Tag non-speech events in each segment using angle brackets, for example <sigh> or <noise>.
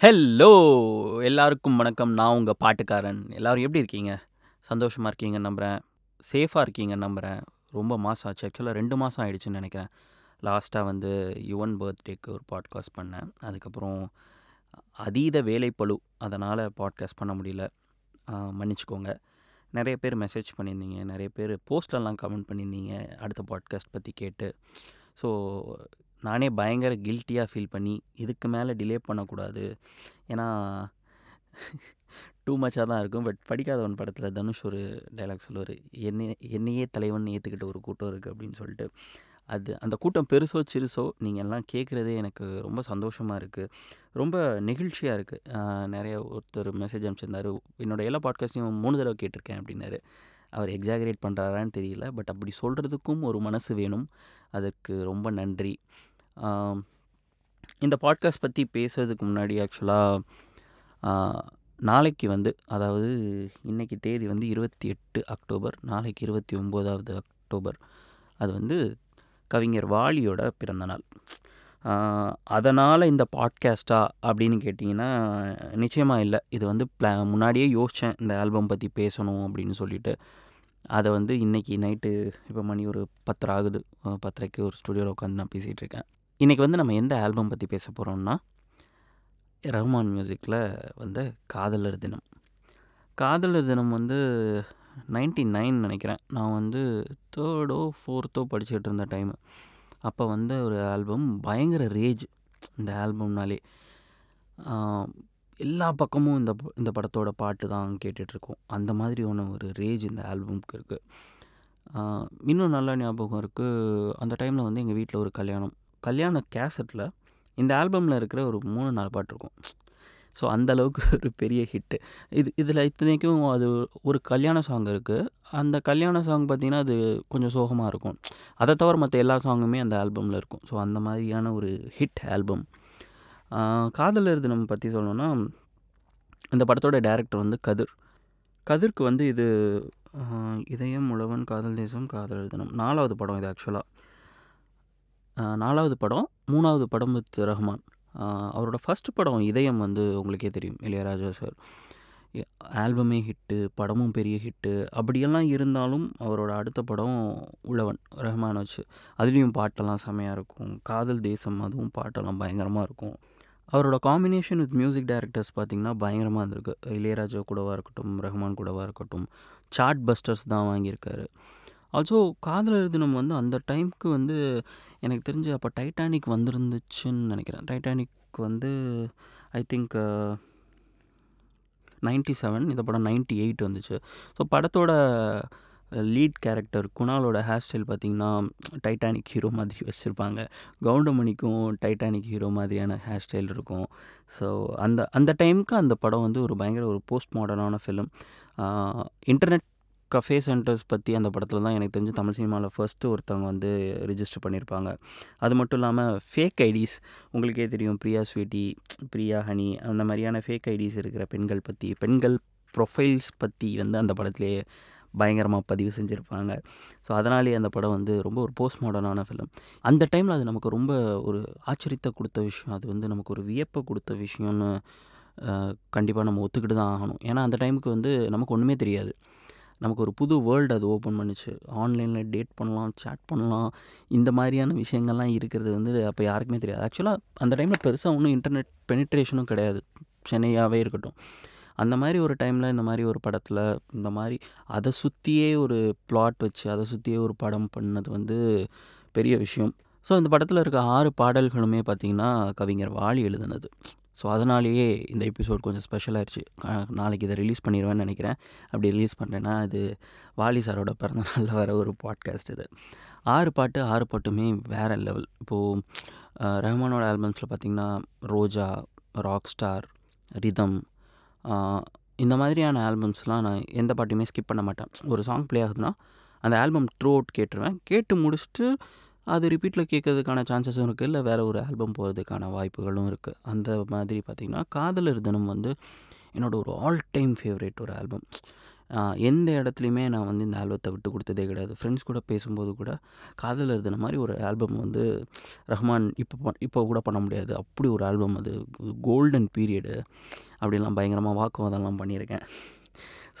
Hello! எல்லாருக்கும் வணக்கம். நான் உங்க பாட்டுக்காரன். எல்லாரும் எப்படி இருக்கீங்க? சந்தோஷமா இருக்கீங்கன்னு நம்புறேன். சேஃபா இருக்கீங்கன்னு நம்புறேன். ரொம்ப மாசம் ஆச்சு. ஆக்சுவலா 2 மாசம் ஆயிடுச்சுன்னு நினைக்கிறேன் லாஸ்ட்டா வந்து யுவன் பர்த்டேக்கு ஒரு பாட்காஸ்ட் பண்ணேன். அதுக்கப்புறம் அதீத வேலைப்பளு. அதனால பாட்காஸ்ட் பண்ண முடியல. அ மன்னிச்சுக்கோங்க. நெறைய பேர் மெசேஜ் பண்ணியிருந்தீங்க. நெறைய பேர் போஸ்ட்லலாம் கமெண்ட் பண்ணியிருந்தீங்க. அடுத்த பாட்காஸ்ட் பத்தி கேட்டு. ஸோ, நானே பயங்கர கில்ட்டியாக ஃபீல் பண்ணி, இதுக்கு மேலே டிலே பண்ணக்கூடாது. ஏன்னா, டூ மச்சாக தான் இருக்கும். பட் படிக்காதவன் படத்தில் தனுஷ் ஒரு டைலாக் சொல்லுவார் என்னை என்னையே தலைவன் ஏற்றுக்கிட்ட ஒரு கூட்டம் இருக்குது அப்படின்னு சொல்லிட்டு. அது அந்த கூட்டம் பெருசோ, சிறுசோ நீங்கள் எல்லாம் கேட்குறதே எனக்கு ரொம்ப சந்தோஷமாக இருக்குது ரொம்ப நெகிழ்ச்சியாக இருக்குது நிறைய ஒருத்தர் மெசேஜ் அனுப்பிச்சிருந்தார் என்னோடய எல்லா பாட்காஸ்ட்டையும் மூணு தடவை கேட்டிருக்கேன் அப்படின்னாரு. அவர் எக்ஸாகரேட் பண்ணுறாரான்னு தெரியல. பட் அப்படி சொல்கிறதுக்கும் ஒரு மனசு வேணும். அதற்கு ரொம்ப நன்றி. இந்த பாட்காஸ்ட் பற்றி பேசுறதுக்கு முன்னாடி ஆக்சுவலாக நாளைக்கு வந்து அதாவது இன்றைக்கி தேதி வந்து 28 அக்டோபர். நாளைக்கு 29வது அக்டோபர். அது வந்து கவிஞர் வாலியோட பிறந்தநாள் அதனால் இந்த பாட்காஸ்ட்டா அப்படின்னு கேட்டிங்கன்னா நிச்சயமாக இல்லை இது வந்து பிளா முன்னாடியே யோசித்தேன் இந்த ஆல்பம் பற்றி பேசணும் அப்படின்னு சொல்லிட்டு. அதை வந்து இன்றைக்கி நைட்டு இப்போ மணி ஒரு பத்தரை ஆகுது. பத்தரைக்கு ஒரு ஸ்டுடியோவில் உட்காந்து நான் பேசிகிட்ருக்கேன் இன்றைக்கி வந்து நம்ம எந்த ஆல்பம் பற்றி பேச போகிறோம்னா ரஹ்மான் மியூசிக்கில் வந்த காதலர் தினம். காதலர் தினம் வந்து நைன்டி நைன் நினைக்கிறேன் நான் வந்து 3டோ, 4தோ படிச்சுட்டு இருந்த டைமு. அப்போ வந்து ஒரு ஆல்பம். பயங்கர ரேஜ் இந்த ஆல்பம்னாலே. எல்லா பக்கமும் இந்த இந்த படத்தோட பாட்டு தான் கேட்டுட்ருக்கோம். அந்த மாதிரியான ஒரு ரேஜ் இந்த ஆல்பம்க்கு இருக்குது இன்னும் நல்லா ஞாபகம் இருக்குது அந்த டைமில் வந்து எங்கள் வீட்டில் ஒரு கல்யாணம். கல்யாண கேசட்டில் இந்த ஆல்பமில் இருக்கிற ஒரு 3, 4 பாட்டு இருக்கும். ஸோ, அந்த அளவுக்கு <laughs> ஒரு பெரிய ஹிட்டு. இது இதில் இத்தனைக்கும் அது ஒரு கல்யாண சாங் இருக்குது அந்த கல்யாண சாங் பார்த்தீங்கன்னா, அது கொஞ்சம் சோகமாக இருக்கும். அதை தவிர மற்ற எல்லா சாங்குமே அந்த ஆல்பமில் இருக்கும். ஸோ, அந்த மாதிரியான ஒரு ஹிட் ஆல்பம். காதல் காதலர் தினம் பற்றி சொல்லணும்னா, இந்த படத்தோட டேரக்டர் வந்து கதிர். கதிர்க்கு வந்து இது இதயம் உழவன், காதல் தேசம், காதலர் தினம் நாலாவது படம் இது ஆக்சுவலாக நாலாவது படம். மூணாவது படம் வித் ரஹ்மான். அவரோட ஃபர்ஸ்ட் படம் இதயம் வந்து உங்களுக்கே தெரியும். இளையராஜா சார். ஆல்பமே ஹிட்டு, படமும் பெரிய ஹிட்டு. அப்படியெல்லாம் இருந்தாலும் அவரோட அடுத்த படம் உழவன் ரஹ்மான வச்சு. அதுலேயும் பாட்டெல்லாம் செமையாக இருக்கும். காதல் தேசம் அதுவும் பாட்டெல்லாம் பயங்கரமாக இருக்கும். அவரோட காம்பினேஷன் வித் மியூசிக் டைரக்டர்ஸ் பார்த்தீங்கன்னா, பயங்கரமாக இருந்திருக்கு. இளையராஜா கூடவாக இருக்கட்டும், ரஹ்மான் கூடவாக இருக்கட்டும். சாட் பஸ்டர்ஸ் தான் வாங்கியிருக்காரு. ஆல்சோ காதலர் தினம் வந்து அந்த டைம்க்கு வந்து எனக்கு தெரிஞ்சு அப்போ டைட்டானிக் வந்திருந்துச்சுன்னு நினைக்கிறேன் டைட்டானிக் வந்து ஐ திங்க் நைன்டி செவன் இந்த படம் 98 வந்துச்சு. ஸோ, படத்தோட uh, லீட் கேரக்டர் குணாலோட ஹேர் ஸ்டைல் பார்த்தீங்கன்னா, டைட்டானிக் ஹீரோ மாதிரி வச்சுருப்பாங்க கவுண்டமணிக்கும் டைட்டானிக் ஹீரோ மாதிரியான ஹேர் ஸ்டைல் இருக்கும். ஸோ, அந்த அந்த டைம்க்கு அந்த படம் வந்து ஒரு பயங்கர ஒரு போஸ்ட் மாடர்னான ஃபிலிம். இன்டர்நெட் கஃபே சென்டர்ஸ் பற்றி அந்த படத்தில் தான் எனக்கு தெரிஞ்சு தமிழ் சினிமாவில் ஃபர்ஸ்ட்டு ஒருத்தவங்க வந்து ரிஜிஸ்டர் பண்ணியிருப்பாங்க. அது மட்டும் இல்லாமல் ஃபேக் ஐடிஸ் உங்களுக்கே தெரியும். பிரியா ஸ்வீட்டி, பிரியா ஹனி அந்த மாதிரியான ஃபேக் ஐடிஸ் இருக்கிற பெண்கள் பற்றி பெண்கள் ப்ரொஃபைல்ஸ் பற்றி வந்து அந்த படத்திலேயே பயங்கரமாக பதிவு செஞ்சுருப்பாங்க ஸோ, அதனாலேயே அந்த படம் வந்து ரொம்ப ஒரு போஸ்ட் மாடர்னான ஃபிலிம். அந்த டைமில் அது நமக்கு ரொம்ப ஒரு ஆச்சரியத்தை கொடுத்த விஷயம். அது வந்து நமக்கு ஒரு வியப்ப கொடுத்த விஷயம்னு கண்டிப்பாக நம்ம ஒத்துக்கிட்டு தான் ஆகணும். ஏன்னா, அந்த டைமுக்கு வந்து நமக்கு ஒன்றுமே தெரியாது. நமக்கு ஒரு புது வேர்ல்டு அது ஓப்பன் பண்ணுச்சு. ஆன்லைனில் டேட் பண்ணலாம், சாட் பண்ணலாம். இந்த மாதிரியான விஷயங்கள்லாம் இருக்கிறது வந்து அப்போ யாருக்குமே தெரியாது. ஆக்சுவலாக அந்த டைமில் பெருசாக ஒன்றும் இன்டர்நெட் பெனிட்ரேஷனும் கிடையாது. சென்னையாகவே இருக்கட்டும். அந்த மாதிரி ஒரு டைமில் இந்த மாதிரி ஒரு படத்தில் இந்த மாதிரி அதை சுற்றியே ஒரு பிளாட் வச்சு, அதை சுற்றியே ஒரு படம் பண்ணது வந்து பெரிய விஷயம். ஸோ, இந்த படத்தில் இருக்க ஆறு பாடல்களுமே பார்த்தீங்கன்னா, கவிஞர் வாலி எழுதுனது. ஸோ, அதனாலேயே இந்த எபிசோட் கொஞ்சம் ஸ்பெஷல் நாளைக்கு இதை ரிலீஸ் பண்ணிடுவேன்னு நினைக்கிறேன் அப்படி ரிலீஸ் பண்ணுறேன்னா அது வாலி சாரோட பிறந்த நாள்ல வர ஒரு பாட்காஸ்ட் இது. ஆறு பாட்டு, ஆறு பாட்டுமே வேறு லெவல். இப்போது ரஹ்மானோட ஆல்பம்ஸில் பார்த்திங்கன்னா ரோஜா, ராக் ஸ்டார், ரிதம் இந்த மாதிரியான ஆல்பம்ஸ்லாம் நான் எந்த பாட்டுமே ஸ்கிப் பண்ண மாட்டேன். ஒரு சாங் ப்ளே ஆகுதுன்னா, அந்த ஆல்பம் த்ரூ அவுட் கேட்டுருவேன். கேட்டு முடிச்சுட்டு அது ரிப்பீட்டில் கேட்கறதுக்கான சான்சஸும் இருக்குது இல்லை வேறு ஒரு ஆல்பம் போகிறதுக்கான வாய்ப்புகளும் இருக்குது அந்த மாதிரி பார்த்தீங்கன்னா, காதலர் தினம் வந்து என்னோட ஒரு ஆல் டைம் ஃபேவரேட் ஒரு ஆல்பம். எந்த இடத்துலையுமே நான் வந்து இந்த ஆல்பத்தை விட்டு கொடுத்ததே கிடையாது. ஃப்ரெண்ட்ஸ் கூட பேசும்போது கூட, காதல் எழுதின மாதிரி ஒரு ஆல்பம் வந்து ரஹ்மான் இப்போ இப்போ கூட பண்ண முடியாது. அப்படி ஒரு ஆல்பம் அது. Golden period. அப்படிலாம் பயங்கரமாக வாக்குவாதம்லாம் பண்ணியிருக்கேன்.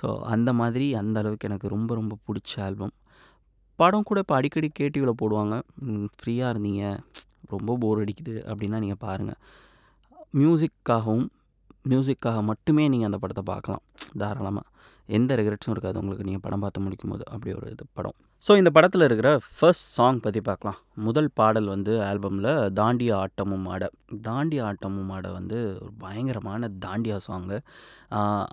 ஸோ அந்த மாதிரி அந்த அளவுக்கு எனக்கு ரொம்ப ரொம்ப பிடிச்ச ஆல்பம். படம் கூட இப்போ அடிக்கடி கேட்டிவில் போடுவாங்க. ஃப்ரீயாக இருந்தீங்க, ரொம்ப போர் அடிக்குது அப்படின்னா நீங்கள் பாருங்கள் மியூசிக்காகவும் மியூசிக்காக மட்டுமே நீங்கள் அந்த படத்தை பார்க்கலாம். தாராளமாக எந்த ரிக்ரெட்ஸும் இருக்காது உங்களுக்கு நீங்கள் படம் பார்த்து முடிக்கும் போது அப்படி ஒரு இது படம். ஸோ இந்த படத்தில் இருக்கிற ஃபர்ஸ்ட் சாங் பற்றி பார்க்கலாம். முதல் பாடல் வந்து ஆல்பமில் "தாண்டியா ஆட்டமும் ஆட". தாண்டிய ஆட்டமும் ஆட" வந்து ஒரு பயங்கரமான தாண்டியா சாங்கு.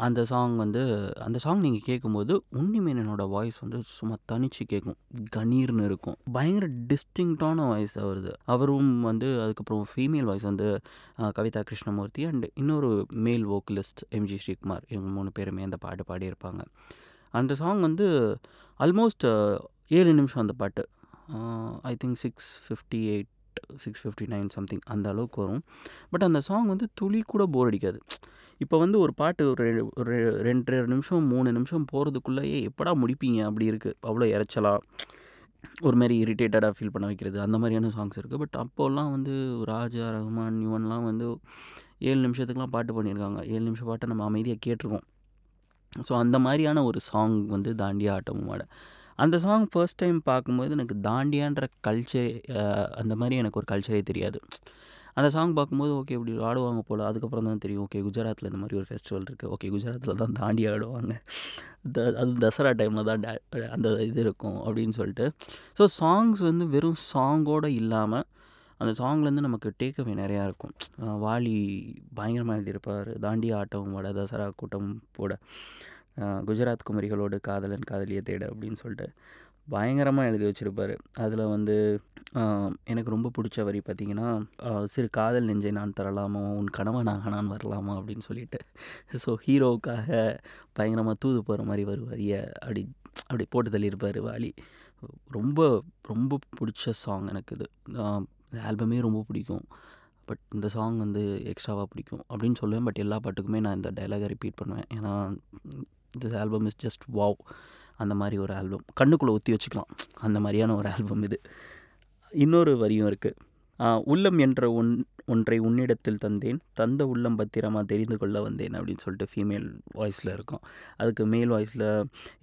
அந்த சாங் வந்து அந்த சாங் நீங்கள் கேட்கும்போது, உன்னிமேனனோட வாய்ஸ் வந்து சும்மா தனிச்சு கேட்கும். கணீர்னு இருக்கும். பயங்கர டிஸ்டிங்க்டான வாய்ஸ் வருது அவரும் வந்து அதுக்கப்புறம் ஃபீமேல் வாய்ஸ் வந்து கவிதா கிருஷ்ணமூர்த்தி அண்ட் இன்னொரு மேல் வோக்கலிஸ்ட் எம்.ஜி. ஸ்ரீகுமார். இவங்க மூணு பேருமே அந்த பாட்டு பாடியிருப்பாங்க. அந்த சாங் வந்து ஆல்மோஸ்ட் ஏழு நிமிஷம் அந்த பாட்டு. ஐ திங்க் 6:58, 6:59 சம்திங் அந்த அளவுக்கு வரும். பட் அந்த சாங் வந்து துளி கூட போர் அடிக்காது. இப்போ வந்து ஒரு பாட்டு ஒரு ஒரு 2 1/2 நிமிஷம், மூணு நிமிஷம் போகிறதுக்குள்ளேயே எப்படா முடிப்பீங்க அப்படி இருக்குது அவ்வளோ இரைச்சலா, ஒரு மாதிரி இரிட்டேட்டடாக ஃபீல் பண்ண வைக்கிறது. அந்த மாதிரியான சாங்ஸ் இருக்குது பட் அப்போல்லாம் வந்து ராஜா, ரஹ்மான் யுவன்லாம் வந்து ஏழு நிமிஷத்துக்குலாம் பாட்டு பண்ணியிருக்காங்க. ஏழு நிமிஷம் பாட்டை நம்ம அமைதியாக கேட்டிருக்கோம் ஸோ அந்த மாதிரியான ஒரு சாங் வந்து "தாண்டியா ஆட்டமும் ஆட". அந்த சாங் ஃபர்ஸ்ட் டைம் பார்க்கும்போது எனக்கு தாண்டியான்ற கல்ச்சர் அந்த மாதிரி எனக்கு ஒரு கல்ச்சரே தெரியாது. அந்த சாங் பார்க்கும்போது ஓகே இப்படி ஆடுவாங்க போல் அதுக்கப்புறம் தான் தெரியும். ஓகே குஜராத்தில் இந்த மாதிரி ஒரு ஃபெஸ்டிவல் இருக்குது ஓகே குஜராத்தில் தான் தாண்டியா ஆடுவாங்க. த அது தசரா டைமில் தான் அந்த இது இருக்கும் அப்படின்னு சொல்லிட்டு. ஸோ சாங்ஸ் வந்து வெறும் சாங்கோட இல்லாமல் அந்த சாங்லேருந்து நமக்கு டேக் அவே நிறையா இருக்கும். வாலி பயங்கரமாக எழுதியிருப்பார் தாண்டி ஆட்டம் வட தசரா கூட்டம் போட, குஜராத் குமரிகளோடு காதலன் காதலியை தேட" அப்படின்னு சொல்லிட்டு பயங்கரமாக எழுதி வச்சுருப்பார் அதில் வந்து எனக்கு ரொம்ப பிடிச்ச வரி பார்த்திங்கன்னா "சிறு காதல் நெஞ்சை நான் தரலாமோ, உன் கணவனாக நான் வரலாமா" அப்படின்னு சொல்லிட்டு. ஸோ ஹீரோவுக்காக பயங்கரமாக தூது போகிற மாதிரி ஒரு அப்படி அப்படி போட்டு தள்ளியிருப்பார் வாலி. ரொம்ப ரொம்ப பிடிச்ச சாங் எனக்கு இது. இந்த ஆல்பமே ரொம்ப பிடிக்கும். பட் இந்த சாங் வந்து எக்ஸ்ட்ராவாக பிடிக்கும் அப்படின்னு சொல்லுவேன். பட் எல்லா பாட்டுக்குமே நான் இந்த டயலாக ரிப்பீட் பண்ணுவேன். ஏன்னா this album is just wow! அந்த மாதிரி ஒரு ஆல்பம். கண்ணுக்குள்ளே ஒத்தி வச்சுக்கலாம். அந்த மாதிரியான ஒரு ஆல்பம் இது. இன்னொரு வரியும் இருக்குது "உள்ளம் என்ற ஒன் ஒன்றை உன்னிடத்தில் தந்தேன். தந்த உள்ளம் பத்திரமா தெரிந்து கொள்ள வந்தேன்" அப்படின்னு சொல்லிட்டு ஃபீமேல் வாய்ஸில் இருக்கும். அதுக்கு மேல் வாய்ஸில்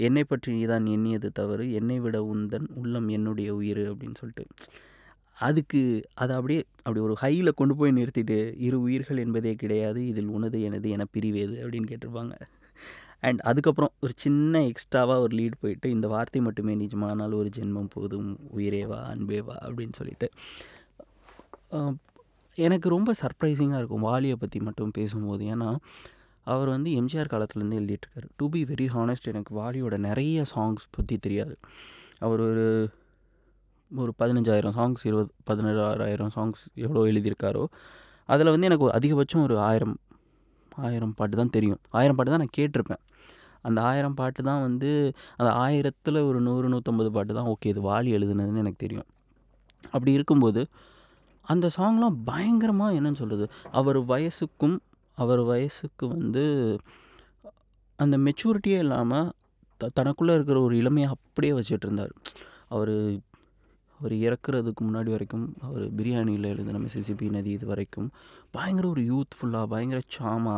என்னை பற்றி நீதான் எண்ணியது தவறு. என்னை விட உந்தன் உள்ளம் என்னுடைய உயிர் அப்படின்னு சொல்லிட்டு. அதுக்கு அதை அப்படியே அப்படி ஒரு ஹையில் கொண்டு போய் நிறுத்திட்டு, "இரு உயிர்கள் என்பதே கிடையாது. இதில் உனது எனது என பிரிவேது" அப்படின்னு கேட்டிருப்பாங்க. அண்ட் அதுக்கப்புறம் ஒரு சின்ன எக்ஸ்ட்ராவாக ஒரு லீட் போயிட்டு, "இந்த வார்த்தை மட்டுமே நிஜமானால் ஒரு ஜென்மம் போதும். உயிரேவா அன்பேவா அன்பே வா" அப்படின்னு சொல்லிட்டு. எனக்கு ரொம்ப சர்ப்ரைசிங்காக இருக்கும். வாலியை பற்றி மட்டும் பேசும்போது. ஏன்னா, அவர் வந்து எம்ஜிஆர் காலத்துலேருந்து எழுதிட்டுருக்காரு. டூ பி வெரி ஹானஸ்ட் எனக்கு வாலியோட நிறைய சாங்ஸ் பற்றி தெரியாது. அவர் ஒரு ஒரு 15,000 சாங்ஸ் 20 16,000 சாங்ஸ் எவ்வளோ எழுதியிருக்காரோ, அதில் வந்து எனக்கு அதிகபட்சம் ஒரு ஆயிரம் ஆயிரம் பாட்டு தான் தெரியும். ஆயிரம் பாட்டு தான் நான் கேட்டிருப்பேன். அந்த ஆயிரம் பாட்டு தான் வந்து அந்த 1000த்துல ஒரு 100, 150 பாட்டு தான் ஓகே இது வாலி எழுதுனதுன்னு எனக்கு தெரியும். அப்படி இருக்கும்போது, அந்த சாங்லாம் பயங்கரமாக என்னன்னு சொல்கிறது அவர் வயசுக்கும் அவர் வயசுக்கு வந்து அந்த மெச்சூரிட்டியே இல்லாமல் த தனக்குள்ளே இருக்கிற ஒரு இளமையை அப்படியே வச்சுட்டுருந்தாரு. அவர் அவர் இறக்குறதுக்கு முன்னாடி வரைக்கும், அவர் பிரியாணியில் எழுதின மிசிசிபி நதி இது வரைக்கும், பயங்கர ஒரு யூத்ஃபுல்லாக பயங்கர சாமா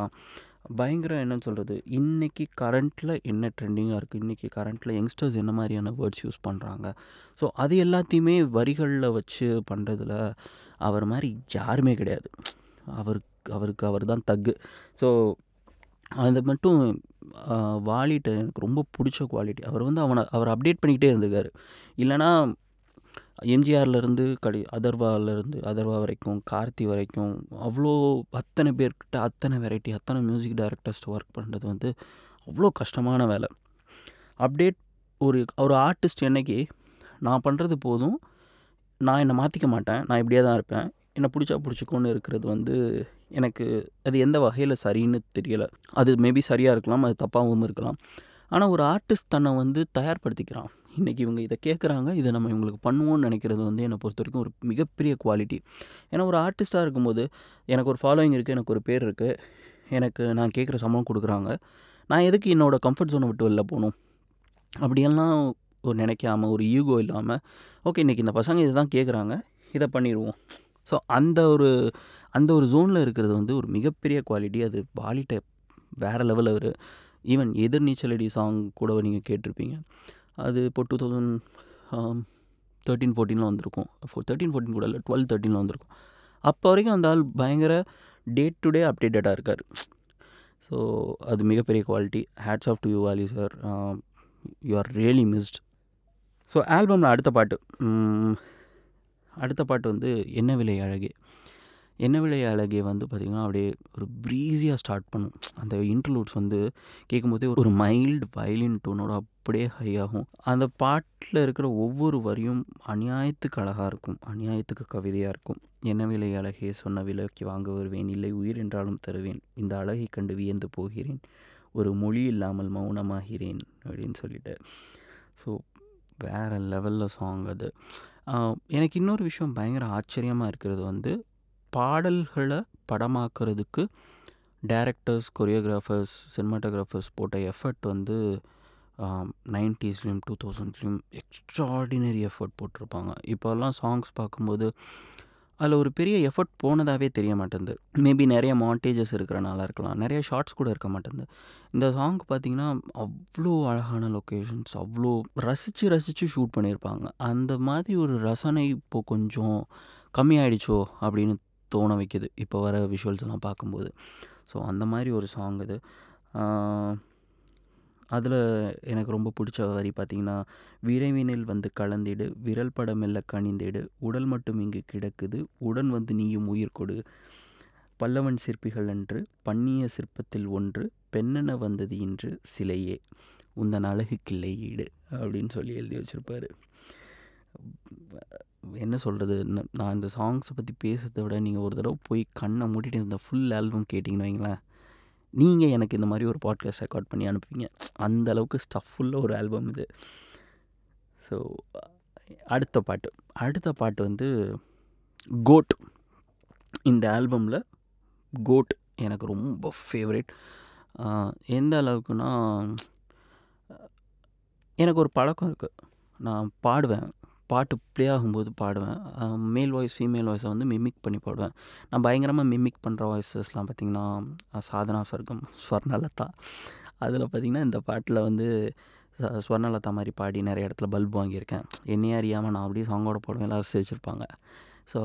பயங்கர என்னன்னு சொல்கிறது இன்றைக்கி கரண்ட்டில் என்ன ட்ரெண்டிங்காக இருக்குது இன்றைக்கி கரண்ட்டில் யங்ஸ்டர்ஸ் என்ன மாதிரியான வேர்ட்ஸ் யூஸ் பண்ணுறாங்க ஸோ அது எல்லாத்தையுமே வரிகளில் வச்சு பண்ணுறதுல அவர் மாதிரி யாருமே கிடையாது. அவருக்கு அவருக்கு அவர் தான் தக்கு. ஸோ அது மட்டும் வாலிட்ட எனக்கு ரொம்ப பிடிச்ச குவாலிட்டி. அவர் வந்து அவனை அவர் அப்டேட் பண்ணிக்கிட்டே இருந்திருக்காரு. இல்லைனா எம்ஜிஆர்லேருந்து கடி அதர்வாலேருந்து அதர்வா வரைக்கும், கார்த்தி வரைக்கும் அவ்வளோ அத்தனை பேர்கிட்ட அத்தனை வெரைட்டி, அத்தனை மியூசிக் டைரக்டர்ஸ்ட்டு ஒர்க் பண்ணுறது வந்து அவ்வளோ கஷ்டமான வேலை அப்டேட் ஒரு ஒரு ஆர்டிஸ்ட் என்னைக்கு, "நான் பண்ணுறது போதும். நான் என்னை மாற்றிக்க மாட்டேன். நான் இப்படியே தான் இருப்பேன். என்னை பிடிச்சா பிடிச்சிக்கோன்னு இருக்கிறது வந்து எனக்கு அது எந்த வகையில் சரின்னு தெரியலை அது மேபி சரியாக இருக்கலாம். அது தப்பாகவும் இருக்கலாம். ஆனால் ஒரு ஆர்டிஸ்ட் தன்னை வந்து தயார்படுத்திக்கிறான். இன்றைக்கி இவங்க இதை கேட்குறாங்க. இதை நம்ம இவங்களுக்கு பண்ணுவோம்னு நினைக்கிறது வந்து என்னை பொறுத்த வரைக்கும் ஒரு மிகப்பெரிய குவாலிட்டி. ஏன்னா ஒரு ஆர்டிஸ்ட்டாக இருக்கும்போது, எனக்கு ஒரு ஃபாலோயிங் இருக்குது எனக்கு ஒரு பேர் இருக்குது எனக்கு நான் கேட்குற சம்பளம் கொடுக்குறாங்க நான் எதுக்கு என்னோடய கம்ஃபர்ட் ஜோனை விட்டு வெளில போகணும் அப்படியெல்லாம் ஒரு நினைக்காம ஒரு ஈகோ இல்லாமல் ஓகே இன்றைக்கி இந்த பசங்க இதை தான் கேட்குறாங்க இதை பண்ணிடுவோம் ஸோ அந்த ஒரு அந்த ஒரு ஜோனில் இருக்கிறது வந்து ஒரு மிகப்பெரிய குவாலிட்டி அது பாலிட்ட வேறு லெவலில் ஒரு ஈவன் எதிர்நீச்சலடி சாங் கூட நீங்கள் கேட்டிருப்பீங்க அது இப்போ டூ தௌசண்ட் தேர்ட்டீன் ஃபோர்டீனில் வந்திருக்கும். ஃபோர் தேர்ட்டின் ஃபோர்டீன் கூட இல்லை டுவெல் தேர்ட்டினில் வந்திருக்கும். அப்போ வரைக்கும் அந்த ஆள் பயங்கர டே டு டே அப்டேட்டடாக இருக்கார். ஸோ அது மிகப்பெரிய quality hats off to you Vaali sir you are really missed so ஆல்பமில் அடுத்த பாட்டு அடுத்த பாட்டு வந்து என்ன விலை அழகே? என்ன விலை அழகே வந்து பார்த்திங்கன்னா அப்படியே ஒரு ப்ரீஸியாக ஸ்டார்ட் பண்ணும். அந்த இன்டர்லூட்ஸ் வந்து கேட்கும்போதே ஒரு மைல்டு வயலின் டோனோட அப்படியே ஹை ஆகும். அந்த பாட்டில் இருக்கிற ஒவ்வொரு வரியும் அநியாயத்துக்கு அழகாக இருக்கும். அநியாயத்துக்கு கவிதையாக இருக்கும். என்ன விலை அழகே சொன்ன விலைக்கு வாங்க வருவேன் இல்லை உயிர் என்றாலும் தருவேன் இந்த அழகை கண்டு வியந்து போகிறேன் ஒரு மொழி இல்லாமல் மௌனமாகிறேன் அப்படின்னு சொல்லிட்டு. ஸோ வேறு லெவலில் சாங் அது. எனக்கு இன்னொரு விஷயம் பயங்கர ஆச்சரியமாக இருக்கிறது வந்து பாடல்களை படமாக்குறதுக்கு டேரக்டர்ஸ் கொரியோகிராஃபர்ஸ் சினிமாட்டோகிராஃபர்ஸ் போட்ட எஃபர்ட் வந்து நைன்ட்டீஸ்லேயும் டூ தௌசண்ட்ஸ்லேயும் எக்ஸ்ட்ராடினரி எஃபர்ட் போட்டிருப்பாங்க. இப்போல்லாம் சாங்ஸ் பார்க்கும்போது அதில் ஒரு பெரிய எஃபர்ட் போனதாகவே தெரிய மாட்டேங்குது. மேபி நிறைய மாண்டேஜஸ் இருக்கிறனால இருக்கலாம். நிறைய ஷார்ட்ஸ் கூட இருக்க மாட்டேங்குது. இந்த சாங் பார்த்தீங்கன்னா அவ்வளோ அழகான லொக்கேஷன்ஸ் அவ்வளோ ரசித்து ரசித்து ஷூட் பண்ணியிருப்பாங்க. அந்த மாதிரி ஒரு ரசனை இப்போது கொஞ்சம் கம்மியாயிடுச்சோ அப்படின்னு தோண வைக்குது. இப்போ வர விஷுவல்ஸ் எல்லாம் பார்க்கும்போது. ஸோ அந்த மாதிரி ஒரு சாங் இது. அதில் எனக்கு ரொம்ப பிடிச்ச வரி பார்த்திங்கன்னா விரைவினில் வந்து கலந்திடு விரல் படமெல்ல கணிந்திடு உடல் மட்டும் இங்கு கிடக்குது உடன் வந்து நீயும் உயிர் கொடு. பல்லவன் சிற்பிகள் அன்று பண்ணிய சிற்பத்தில் ஒன்று பெண்ணென வந்தது இன்று சிலையே. உந்தன் அழகுக்கில்லை ஈடு. அப்படின்னு சொல்லி எழுதி வச்சுருப்பார். என்ன சொல்கிறது நான் இந்த சாங்ஸை பற்றி பேசுறதை விட நீங்கள் ஒரு தடவை போய் கண்ணை மூடிட்டு இந்த ஃபுல் ஆல்பம் கேட்டிங்கன்னு வைங்களேன். நீங்கள் எனக்கு இந்த மாதிரி ஒரு பாட்காஸ்ட் ரெக்கார்ட் பண்ணி அனுப்புவீங்க. அந்த அளவுக்கு ஸ்டஃப்ஃபுல்ல ஒரு ஆல்பம் இது. ஸோ அடுத்த பாட்டு. அடுத்த பாட்டு வந்து கோட் இந்த ஆல்பமில் கோட் எனக்கு ரொம்ப ஃபேவரேட் எந்த அளவுக்குன்னா எனக்கு ஒரு பழக்கம் இருக்குது நான் பாடுவேன். பாட்டு ப்ளே ஆகும்போது பாடுவேன். மேல் வாய்ஸ் ஃபீமேல் வாய்ஸை வந்து மிமிக் பண்ணி பாடுவேன். நான் பயங்கரமாக மிமிக் பண்ணுற வாய்ஸஸ்லாம் பார்த்திங்கன்னா சாதனா சொர்க்கம் ஸ்வர்ணலதா. அதில் பார்த்திங்கன்னா இந்த பாட்டில் வந்து ஸ்வர்ணலதா மாதிரி பாடி நிறைய இடத்துல பல்ப் வாங்கியிருக்கேன். என்னையே அறியாமல் நான் அப்படியே சாங்கோட போடுவேன். எல்லோரும் சிரிச்சிருப்பாங்க. ஸோ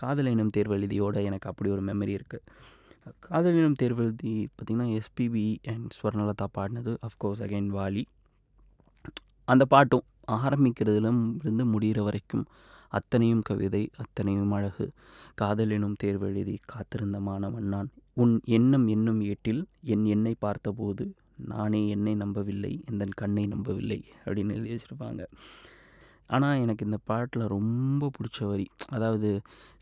காதல் இனம் தேர்வெழுதியோட எனக்கு அப்படி ஒரு மெமரி இருக்குது காதல் இனம் தேர்வெழுதி பார்த்திங்கன்னா எஸ்பிபி அண்ட் ஸ்வர்ணலதா பாடினது அஃப்கோர்ஸ் அகைன் வாலி. அந்த பாட்டும் ஆரம்பிக்கிறதுல இருந்து முடிகிற வரைக்கும் அத்தனையும் கவிதை அத்தனையும் அழகு. காதல் எனும் தேர்வெழுதி காத்திருந்த மாணவன் நான். உன் எண்ணம் என்னும் ஏட்டில் என் எண்ணை பார்த்தபோது நானே என்னை நம்பவில்லை எந்தன் கண்ணை நம்பவில்லை அப்படின்னு எழுதி வச்சுருப்பாங்க. ஆனால் எனக்கு இந்த பாட்டில் ரொம்ப பிடிச்ச வரி அதாவது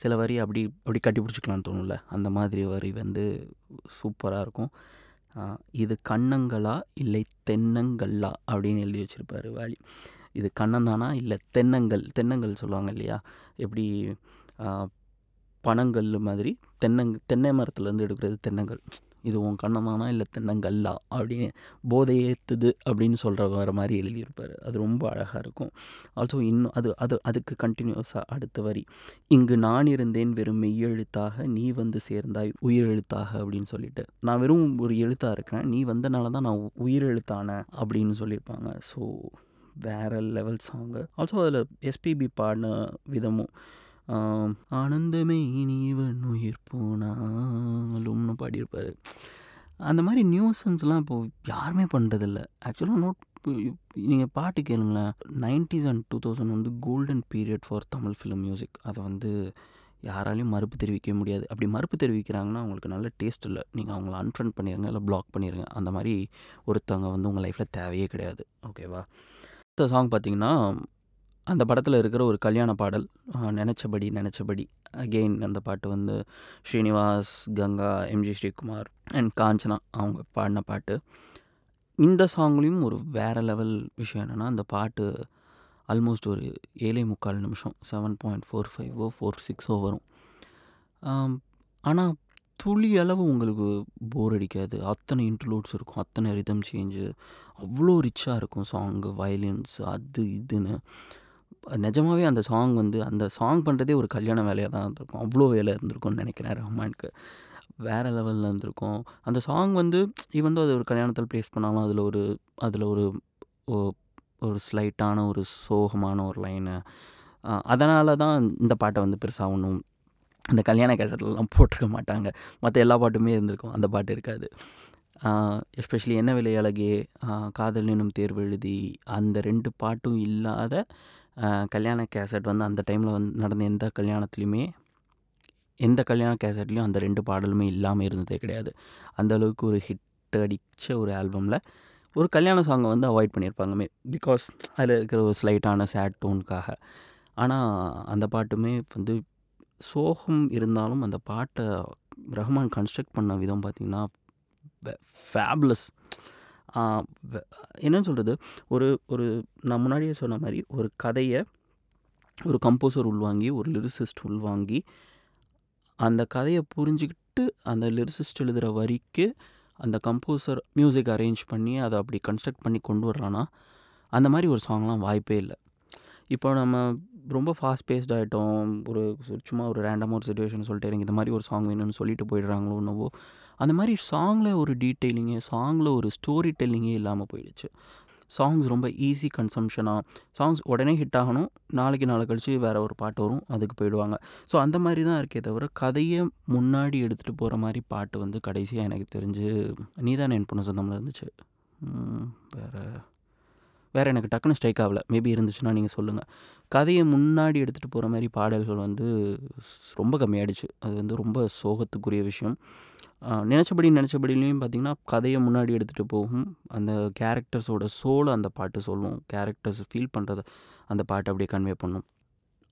சில வரி அப்படி அப்படி கட்டி பிடிச்சிக்கலான்னு தோணும்ல அந்த மாதிரி வரி வந்து சூப்பராக இருக்கும். இது கண்ணங்களா இல்லை தென்னங்கல்லா அப்படின்னு எழுதி வச்சுருப்பாரு வாலி. இது கண்ணந்தானா இல்லை தென்னங்கள் தென்னங்கள் சொல்லுவாங்க இல்லையா? எப்படி பணங்கள் பனங்கல் மாதிரி தென்னங் தென்னை மரத்துலேருந்து எடுக்கிறது தென்னங்கள். இது உன் கண்ணந்தானா இல்லை தென்னங்கல்லா? அப்படின்னு போதையேத்துது அப்படின்னு சொல்கிற வர மாதிரி எழுதியிருப்பார். அது ரொம்ப அழகாக இருக்கும். ஆல்சோ இன்னும் அது அது அதுக்கு கண்டினியூஸாக அடுத்த வரி. இங்கு நான் இருந்தேன் வெறும் மெய்யெழுத்தாக நீ வந்து சேர்ந்தாய் உயிரெழுத்தாக அப்படின்னு சொல்லிட்டு. நான் வெறும் ஒரு எழுத்தாக இருக்கிறேன். நீ வந்தனால தான் நான் உயிரெழுத்தானேன் அப்படின்னு சொல்லியிருப்பாங்க. ஸோ வேற லெவல் சாங்கு ஆல்சோ அதில் எஸ்பிபி பாடின விதமும் ஆனந்தமே இனிவன் உயிர் போனாலும்னு பாடியிருப்பார். அந்த மாதிரி நியூசன்ஸ்லாம் இப்போது யாருமே பண்ணுறதில்ல ஆக்சுவலாக நோட் நீங்கள் பாட்டு கேளுங்களேன். நைன்டிஸ் அண்ட் டூ தௌசண்ட் வந்து golden period for Tamil film music அதை வந்து யாராலையும் மறுப்பு தெரிவிக்க முடியாது. அப்படி மறுப்பு தெரிவிக்கிறாங்கன்னா அவங்களுக்கு நல்ல டேஸ்ட் இல்லை. நீங்கள் அவங்கள அன்ஃப்ரெண்ட் பண்ணிடுங்க இல்லை பிளாக் பண்ணிடுங்க அந்த மாதிரி ஒருத்தவங்க வந்து உங்கள் லைஃப்பில் தேவையே கிடையாது. ஓகேவா அடுத்த சாங் பார்த்தீங்கன்னா அந்த படத்தில் இருக்கிற ஒரு கல்யாண பாடல். நினச்சபடி நினச்சபடி. அகெயின் அந்த பாட்டு வந்து ஸ்ரீனிவாஸ் கங்கா எம்ஜி ஸ்ரீகுமார் அண்ட் காஞ்சனா அவங்க பாடின பாட்டு. இந்த சாங்லேயும் ஒரு வேறு லெவல் விஷயம் என்னென்னா அந்த பாட்டு ஆல்மோஸ்ட் ஒரு ஏழே முக்கால் நிமிஷம். செவன் பாயிண்ட் ஃபோர் ஃபைவோ ஃபோர் சிக்ஸோ வரும். ஆனால் துளி அளவு உங்களுக்கு போர் அடிக்காது. அத்தனை இன்டர்லூட்ஸ் இருக்கும். அத்தனை ரிதம் சேஞ்சு அவ்வளோ ரிச்சாக இருக்கும் சாங்கு வயலின்ஸ் அது இதுன்னு. நிஜமாகவே அந்த சாங் வந்து அந்த சாங் பண்ணுறதே ஒரு கல்யாண வேலையாக தான் இருந்திருக்கும். அவ்வளோ வேலை இருந்திருக்கும்னு நினைக்கிறேன் ரஹ்மானுக்கு. வேறு லெவலில் இருந்திருக்கும். அந்த சாங் வந்து ஈவன் அது ஒரு கல்யாணத்தில் ப்ளேஸ் பண்ணாலும் அதில் ஒரு அதில் ஒரு ஒரு ஸ்லைட்டான ஒரு சோகமான ஒரு லைனு அதனால தான் இந்த பாட்டை வந்து பெருசாக ஒன்றும் அந்த கல்யாண கேசட்லாம் போட்டிருக்க மாட்டாங்க. மற்ற எல்லா பாட்டுமே இருந்திருக்கும். அந்த பாட்டு இருக்காது. எஸ்பெஷலி என்ன விலை அழகே காதல் எனும் தேர்வு எழுதி அந்த ரெண்டு பாட்டும் இல்லாத கல்யாண கேசட் வந்து அந்த டைமில் வந்து நடந்த எந்த கல்யாணத்துலேயுமே எந்த கல்யாண கேசட்லேயும் அந்த ரெண்டு பாடலுமே இல்லாமல் இருந்ததே கிடையாது. அந்த அளவுக்கு ஒரு ஹிட் அடித்த ஒரு ஆல்பமில் ஒரு கல்யாண சாங்கை வந்து அவாய்ட் பண்ணியிருப்பாங்கமே பிகாஸ் அதில் இருக்கிற ஒரு ஸ்லைட்டான சேட் டோனுக்காக ஆனால் அந்த பாட்டுமே வந்து சோகம் இருந்தாலும் அந்த பாட்டை ரஹ்மான் கன்ஸ்ட்ரக்ட் பண்ண விதம் பார்த்திங்கன்னா ஃபேப்லஸ் என்னன்னு சொல்கிறது ஒரு ஒரு நான் முன்னாடியே சொன்ன மாதிரி ஒரு கதையை ஒரு கம்போசர் உள்வாங்கி ஒரு லிரிசிஸ்ட் உள்வாங்கி அந்த கதையை புரிஞ்சுக்கிட்டு அந்த லிரிசிஸ்ட் எழுதுகிற வரிக்கு அந்த கம்போசர் மியூசிக் அரேஞ்ச் பண்ணி அதை அப்படி கன்ஸ்ட்ரக்ட் பண்ணி கொண்டு வர்றான்னா அந்த மாதிரி ஒரு சாங்லாம் வாய்ப்பே இல்லை. இப்போ நம்ம ரொம்ப ஃபாஸ்ட் பேஸ்ட் ஆகிட்டோம் ஒரு சும்மா ஒரு ரேண்டமாக ஒரு சுச்சுவேஷன் சொல்லிட்டு எனக்கு இந்த மாதிரி ஒரு சாங் வேணும்னு சொல்லிட்டு போயிடுறாங்களோ என்னவோ. அந்த மாதிரி சாங்கில் ஒரு டீட்டெயிலிங்கு சாங்கில் ஒரு ஸ்டோரி டெல்லிங்கே இல்லாமல் போயிடுச்சு. சாங்ஸ் ரொம்ப ஈஸி கன்சம்ஷனாக சாங்ஸ் உடனே ஹிட் ஆகணும். நாளைக்கு நாளை கழித்து வேறு ஒரு பாட்டு வரும் அதுக்கு போயிடுவாங்க. ஸோ அந்த மாதிரி தான் இருக்கே தவிர கதையை முன்னாடி எடுத்துகிட்டு போகிற மாதிரி பாட்டு வந்து கடைசியாக எனக்கு தெரிஞ்சு நீதான் என் பொண்ணு சொந்தமில் இருந்துச்சு. வேறு வேறு எனக்கு டக்குன்னு ஸ்ட்ரைக் ஆகல. மேபி இருந்துச்சுன்னா நீங்கள் சொல்லுங்கள் கதையை முன்னாடி எடுத்துகிட்டு போகிற மாதிரி பாடல்கள் வந்து ரொம்ப கம்மியாயிடுச்சு. அது வந்து ரொம்ப சோகத்துக்குரிய விஷயம். நினச்சபடி நினச்சபடிலையும் பார்த்திங்கன்னா கதையை முன்னாடி எடுத்துகிட்டு போகும். அந்த கேரக்டர்ஸோட சோலை அந்த பாட்டு சொல்லும். கேரக்டர்ஸ் ஃபீல் பண்ணுறத அந்த பாட்டு அப்படியே கன்வே பண்ணும்.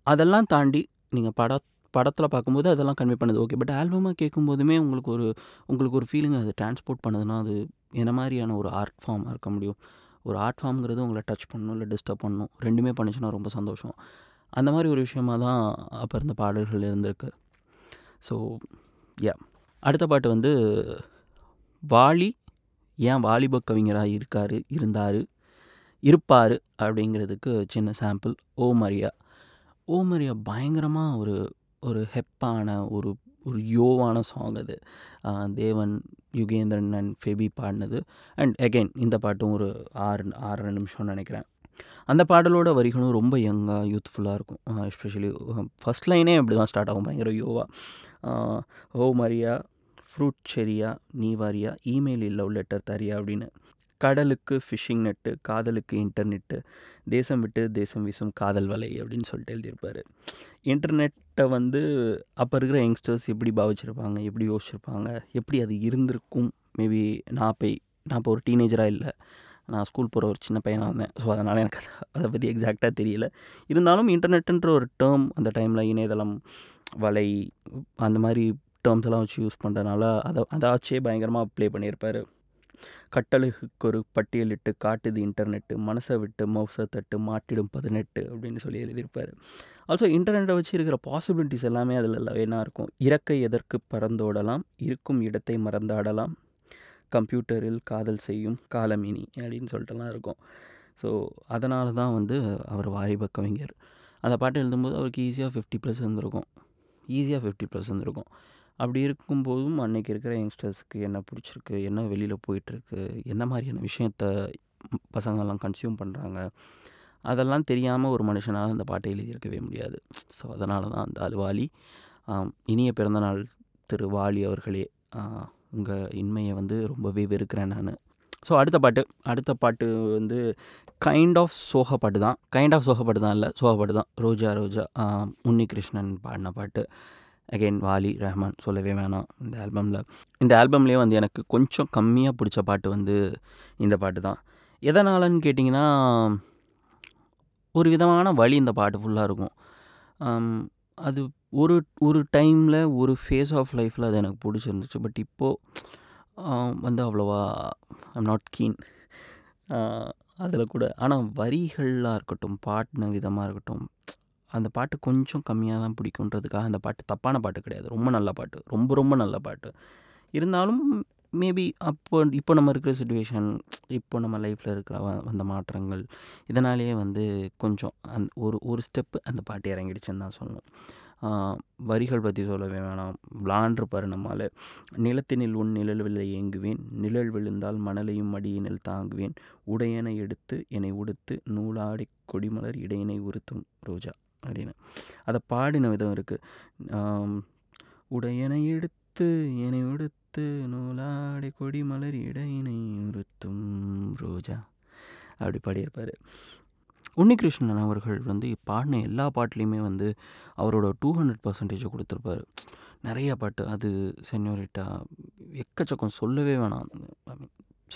அதெல்லாம் தாண்டி நீங்கள் பட படத்தில் பார்க்கும்போது அதெல்லாம் கன்வே பண்ணுது. ஓகே பட் ஆல்பமாக கேட்கும்போதுமே உங்களுக்கு ஒரு உங்களுக்கு ஒரு ஃபீலிங் அது டிரான்ஸ்போர்ட் பண்ணுதுன்னா அது என்ன மாதிரியான ஒரு ஆர்ட் ஃபார்மாக இருக்க முடியும்? ஒரு ஆர்ட் ஃபார்ம்ங்கிறது உங்களை டச் பண்ணணும் இல்லை டிஸ்டர்ப் பண்ணணும். ரெண்டுமே பண்ணுச்சுன்னா ரொம்ப சந்தோஷம். அந்த மாதிரி ஒரு விஷயமா தான் அப்போ இருந்த பாடல்கள் இருந்திருக்கு. ஸோ யா அடுத்த பாட்டு வந்து வாலி ஏன் வாலிப கவிஞராக இருக்கார் இருந்தார் இருப்பார்? அப்படிங்கிறதுக்கு சின்ன sample oh Maria. Oh Maria பயங்கரமாக ஒரு ஒரு ஹெப்பான ஒரு ஒரு யோவான சாங் அது. தேவன் யுகேந்திரன் அண்ட் ஃபெபி பாடினது. அண்ட் அகைன் இந்த பாட்டும் ஒரு ஆறு ஆறரை நிமிஷம்னு நினைக்கிறேன். அந்த பாடலோட வரிகளும் ரொம்ப யங்காக யூத்ஃபுல்லாக இருக்கும். எஸ்பெஷலி ஃபஸ்ட் லைனே அப்படி தான் ஸ்டார்ட் ஆகும். பயங்கர யோவா. ஓ மரியா ஃப்ரூட் செரியா நீ வாரியா இமெயில் லவ் லெட்டர் தரியா அப்படின்னு. கடலுக்கு ஃபிஷிங் நெட்டு காதலுக்கு இன்டர்நெட்டு தேசம் விட்டு தேசம் வீசும் காதல் வலை அப்படின்னு சொல்லிட்டு எழுதியிருப்பார். இன்டர்நெட் இன்டர்நெட்டை வந்து அப்போ இருக்கிற யங்ஸ்டர்ஸ் எப்படி பாவிச்சிருப்பாங்க எப்படி யோசிச்சிருப்பாங்க எப்படி அது இருந்திருக்கும்? மேபி நான் போய் நான் இப்போ ஒரு டீனேஜராக இல்லை. நான் ஸ்கூல் போகிற ஒரு சின்ன பையனாக இருந்தேன். ஸோ அதனால் எனக்கு அதை அதை பற்றி எக்ஸாக்டாக தெரியல. இருந்தாலும் இன்டர்நெட்டுன்ற ஒரு டேர்ம் அந்த டைமில் இணையதளம் வலை அந்த மாதிரி டேர்ம்ஸ் எல்லாம் வச்சு யூஸ் பண்ணுறதுனால அதை அதை வச்சே பயங்கரமாக ப்ளே பண்ணியிருப்பார். கட்டளைக்கு ஒரு பட்டியலிட்டு காட்டுது இன்டர்நெட்டு மனசை விட்டு மவுசை தட்டு மாட்டிடும் பதினெட்டு அப்படின்னு சொல்லி எழுதியிருப்பார். ஆல்சோ இன்டர்நெட்டை வச்சு இருக்கிற பாசிபிலிட்டிஸ் எல்லாமே அதில் என்ன இருக்கும். இறக்கை எதற்கு பறந்தோடலாம்? இருக்கும் இடத்தை மறந்தாடலாம்? கம்ப்யூட்டரில் காதல் செய்யும் காலமினி அப்படின்னு சொல்லிட்டுலாம் இருக்கும். ஸோ அதனால தான் வந்து அவர் வாலிப கவிஞர் அந்த பாட்டு எழுதும்போது அவருக்கு ஈஸியாக ஃபிஃப்டி ப்ளஸ் இருந்திருக்கும் ஈஸியாக ஃபிஃப்டி ப்ளஸ் இருந்திருக்கும் அப்படி இருக்கும்போதும் அன்னைக்கு இருக்கிற யங்ஸ்டர்ஸுக்கு என்ன பிடிச்சிருக்கு? என்ன வெளியில் போயிட்டுருக்கு? என்ன மாதிரியான விஷயத்த பசங்கள்லாம் பசங்கெல்லாம் கன்சியூம் பண்ணுறாங்க அதெல்லாம் தெரியாமல் ஒரு மனுஷனால் அந்த பாட்டை எழுதியிருக்கவே முடியாது. ஸோ அதனால தான் அந்த அலுவாலி இனிய பிறந்தநாள் திரு வாலி அவர்களே உங்கள் இன்மையை வந்து ரொம்பவே வெறுக்கிறேன் நான். ஸோ அடுத்த பாட்டு அடுத்த பாட்டு வந்து கைண்ட் ஆஃப் சோக பாட்டு தான். கைண்ட் ஆஃப் சோக பாட்டு தான் இல்லை சோக பாட்டு தான். ரோஜா ரோஜா உன்னி கிருஷ்ணன் பாடின பாட்டு. அகைன் வாலி ரஹ்மான் சொல்லவே வேணாம் இந்த ஆல்பமில் இந்த ஆல்பம்லேயே வந்து எனக்கு கொஞ்சம் கம்மியாக பிடிச்ச பாட்டு வந்து இந்த பாட்டு தான். எதனாலன்னு கேட்டிங்கன்னா ஒரு விதமான வழி இந்த பாட்டு ஃபுல்லாக இருக்கும். அது ஒரு ஒரு டைமில் ஒரு ஃபேஸ் ஆஃப் லைஃப்பில் அது எனக்கு பிடிச்சிருந்துச்சு. பட் இப்போது வந்து அவ்வளோவா ஐம் நாட் கீன் அதில் கூட ஆனால் வரிகளாக இருக்கட்டும் பாட்டின விதமாக இருக்கட்டும் அந்த பாட்டு கொஞ்சம் கம்மியாக தான் பிடிக்குன்றதுக்காக அந்த பாட்டு தப்பான பாட்டு கிடையாது. ரொம்ப நல்ல பாட்டு. ரொம்ப ரொம்ப நல்ல பாட்டு. இருந்தாலும் மேபி அப்போ இப்போ நம்ம இருக்கிற சுச்சுவேஷன் இப்போ நம்ம லைஃப்பில் இருக்கிற வந்த மாற்றங்கள் இதனாலேயே வந்து கொஞ்சம் அந் ஒரு ஒரு ஸ்டெப்பு அந்த பாட்டு இறங்கிடுச்சுன்னு தான் சொல்லணும். வரிகள் பற்றி சொல்லவே வேணாம். விளாண்டிருப்பார் நம்மால். நிலத்தினில் உன் நிழல்வில் ஏங்குவேன். நிழல் விழுந்தால் மணலையும் மடியினில் தாங்குவேன். உடையனை எடுத்து என்னை உடுத்து. நூலாடி கொடிமலர் இடையினை உறுத்தும் ரோஜா. அப்படின்னு. அதை பாடின விதம் இருக்குது உடையனை எடுத்து என்னை உடுத்து நூலாடி கொடிமலர் இடையினை உறுத்தும் ரோஜா. அப்படி பாடியிருப்பார். உன்னிகிருஷ்ணன் அவர்கள் வந்து பாடின எல்லா பாட்டுலேயுமே வந்து அவரோட டூ ஹண்ட்ரட் பர்சன்டேஜை கொடுத்துருப்பாரு. நிறைய பாட்டு. அது சென்யோரிட்டா எக்கச்சக்கம் சொல்லவே வேணாம்.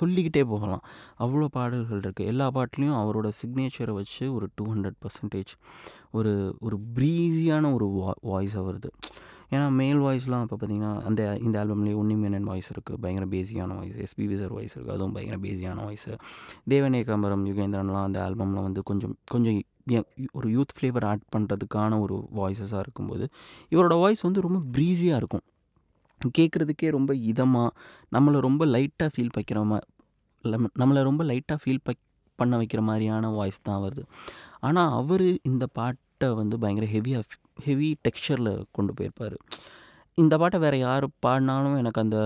சொல்லிக்கிட்டே போகலாம். அவ்வளோ பாடல்கள் இருக்குது எல்லா பாட்டுலேயும் அவரோட சிக்னேச்சரை வச்சு ஒரு டூ ஹண்ட்ரட் பர்சன்டேஜ் ஒரு ஒரு ப்ரீஸியான ஒரு வா வாய்ஸ் வருது ஏன்னா மேல் வாய்ஸ்லாம் இப்போ பார்த்தீங்கன்னா அந்த இந்த ஆல்பம்லேயே உன்னிமேனன் வாய்ஸ் இருக்குது பயங்கர பேசியான வாய்ஸ் எஸ்பி விசர் வாய்ஸ் இருக்குது அதுவும் பயங்கர பேசியான வாய்ஸு தேவன் ஏகாம்பரம் யுகேந்திரன்லாம் அந்த ஆல்பமில் வந்து கொஞ்சம் கொஞ்சம் ஒரு யூத் ஃப்ளேவர் ஆட் பண்ணுறதுக்கான ஒரு வாய்ஸஸாக இருக்கும்போது இவரோட வாய்ஸ் வந்து ரொம்ப ப்ரீஸியாக இருக்கும். கேட்குறதுக்கே ரொம்ப இதமாக நம்மளை ரொம்ப லைட்டாக ஃபீல் வைக்கிற மா நம்மளை ரொம்ப லைட்டாக ஃபீல் ப பண்ண வைக்கிற மாதிரியான வாய்ஸ் தான் வருது. ஆனால் அவர் இந்த பாட்டை வந்து பயங்கர ஹெவியாக ஹெவி டெக்ஸ்சரில் கொண்டு போயிருப்பார். இந்த பாட்டை வேறு யார் பாடினாலும் எனக்கு அந்த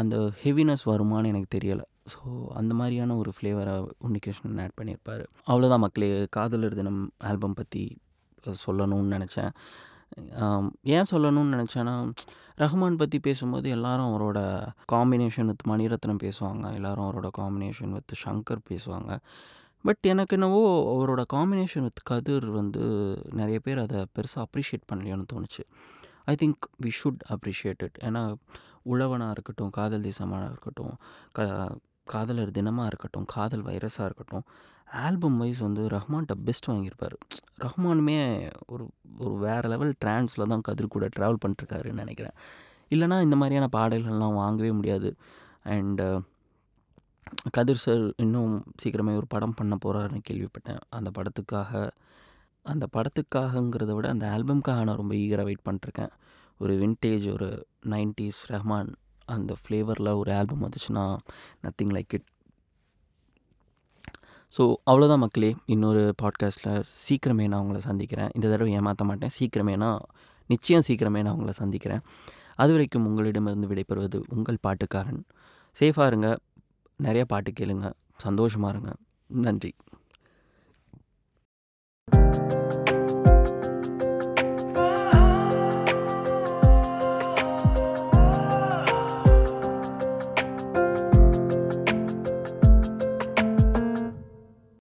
அந்த ஹெவினஸ் வருமான்னு எனக்கு தெரியலை. ஸோ அந்த மாதிரியான ஒரு ஃப்ளேவரை உன்னிகிருஷ்ணன் ஆட் பண்ணியிருப்பார். அவ்வளோதான் மக்களே காதலர் தினம் ஆல்பம் பற்றி சொல்லணும்னு நினச்சேன். ஆம், ஏன் சொல்லணும்னு நினச்சேன்னா ரஹ்மான் பற்றி பேசும்போது எல்லாரும் அவரோட காம்பினேஷன் வித் மணிரத்னம் பேசுவாங்க எல்லாரும் அவரோட காம்பினேஷன் வித் ஷங்கர் பேசுவாங்க. பட் எனக்கு என்னவோ அவரோட காம்பினேஷன் வித் கதிர் வந்து நிறைய பேர் அதை பெருசாக அப்ரிஷியேட் பண்ணலையோன்னு தோணுச்சு. I think we should appreciate it ஏன்னா உழவனாக இருக்கட்டும் காதல் தேசமாக இருக்கட்டும் க காதலர் தினமாக இருக்கட்டும் காதல் வைரஸாக இருக்கட்டும் ஆல்பம் வைஸ் வந்து ரஹ்மான்கிட்ட பெஸ்ட் வாங்கியிருப்பார். ரஹ்மானுமே ஒரு ஒரு வேறு லெவல் ட்ரான்ஸில் தான் கதிர் கூட ட்ராவல் பண்ணிட்டுருக்காருன்னு நினைக்கிறேன். இல்லைனா இந்த மாதிரியான பாடல்கள்லாம் வாங்கவே முடியாது. அண்டு கதிர் சார் இன்னும் சீக்கிரமே ஒரு படம் பண்ண போகிறாருன்னு கேள்விப்பட்டேன். அந்த படத்துக்காக அந்த படத்துக்காகங்கிறத விட அந்த ஆல்பம்க்காக நான் ரொம்ப ஈகராக வெயிட் பண்ணிட்டுருக்கேன். ஒரு வின்டேஜ் ஒரு நைன்டிஸ் ரஹ்மான் அந்த ஃப்ளேவரில் ஒரு ஆல்பம் வந்துச்சுன்னா நத்திங் லைக் இட் ஸோ அவ்வளோதான் மக்களே. இன்னொரு பாட்காஸ்ட்டில் சீக்கிரமே நான் உங்களை சந்திக்கிறேன். இந்த தடவை ஏமாற்ற மாட்டேன். சீக்கிரமே நான் நிச்சயம் சீக்கிரமே நான் உங்களை சந்திக்கிறேன். அது வரைக்கும் உங்களிடமிருந்து விடைபெறுவது உங்கள் பாட்டுக்காரன். சேஃபாக இருங்க. நிறையா பாட்டு கேளுங்க. சந்தோஷமாக இருங்க. நன்றி.